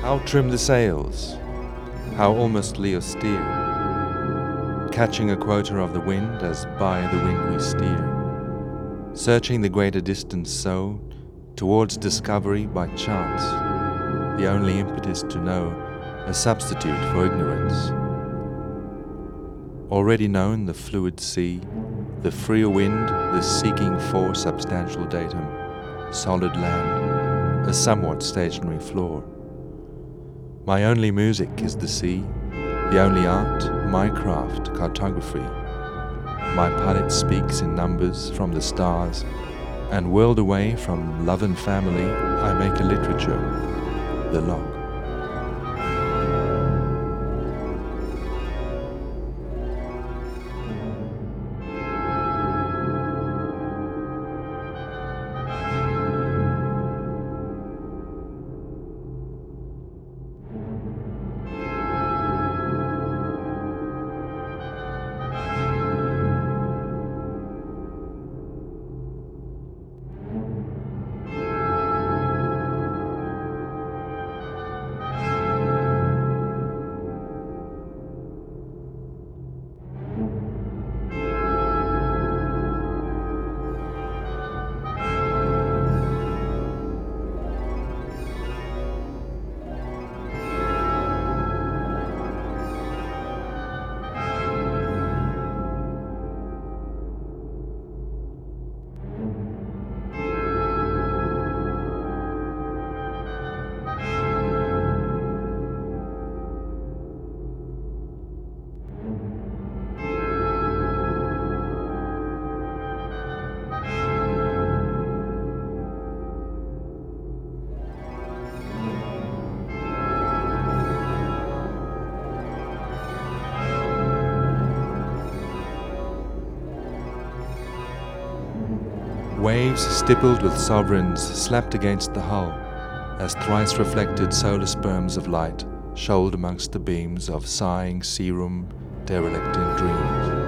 How trim the sails, how almostly austere, catching a quota of the wind as by the wind we steer, searching the greater distance so, towards discovery by chance, the only impetus to know, a substitute for ignorance. Already known the fluid sea, the freer wind, the seeking for substantial datum, solid land, a somewhat stationary floor. My only music is the sea, the only art, my craft, cartography. My pilot speaks in numbers from the stars, and whirled away from love and family, I make a literature, the log. Waves stippled with sovereigns slapped against the hull, as thrice reflected solar sperms of light shoaled amongst the beams of sighing searoom derelict in dreams.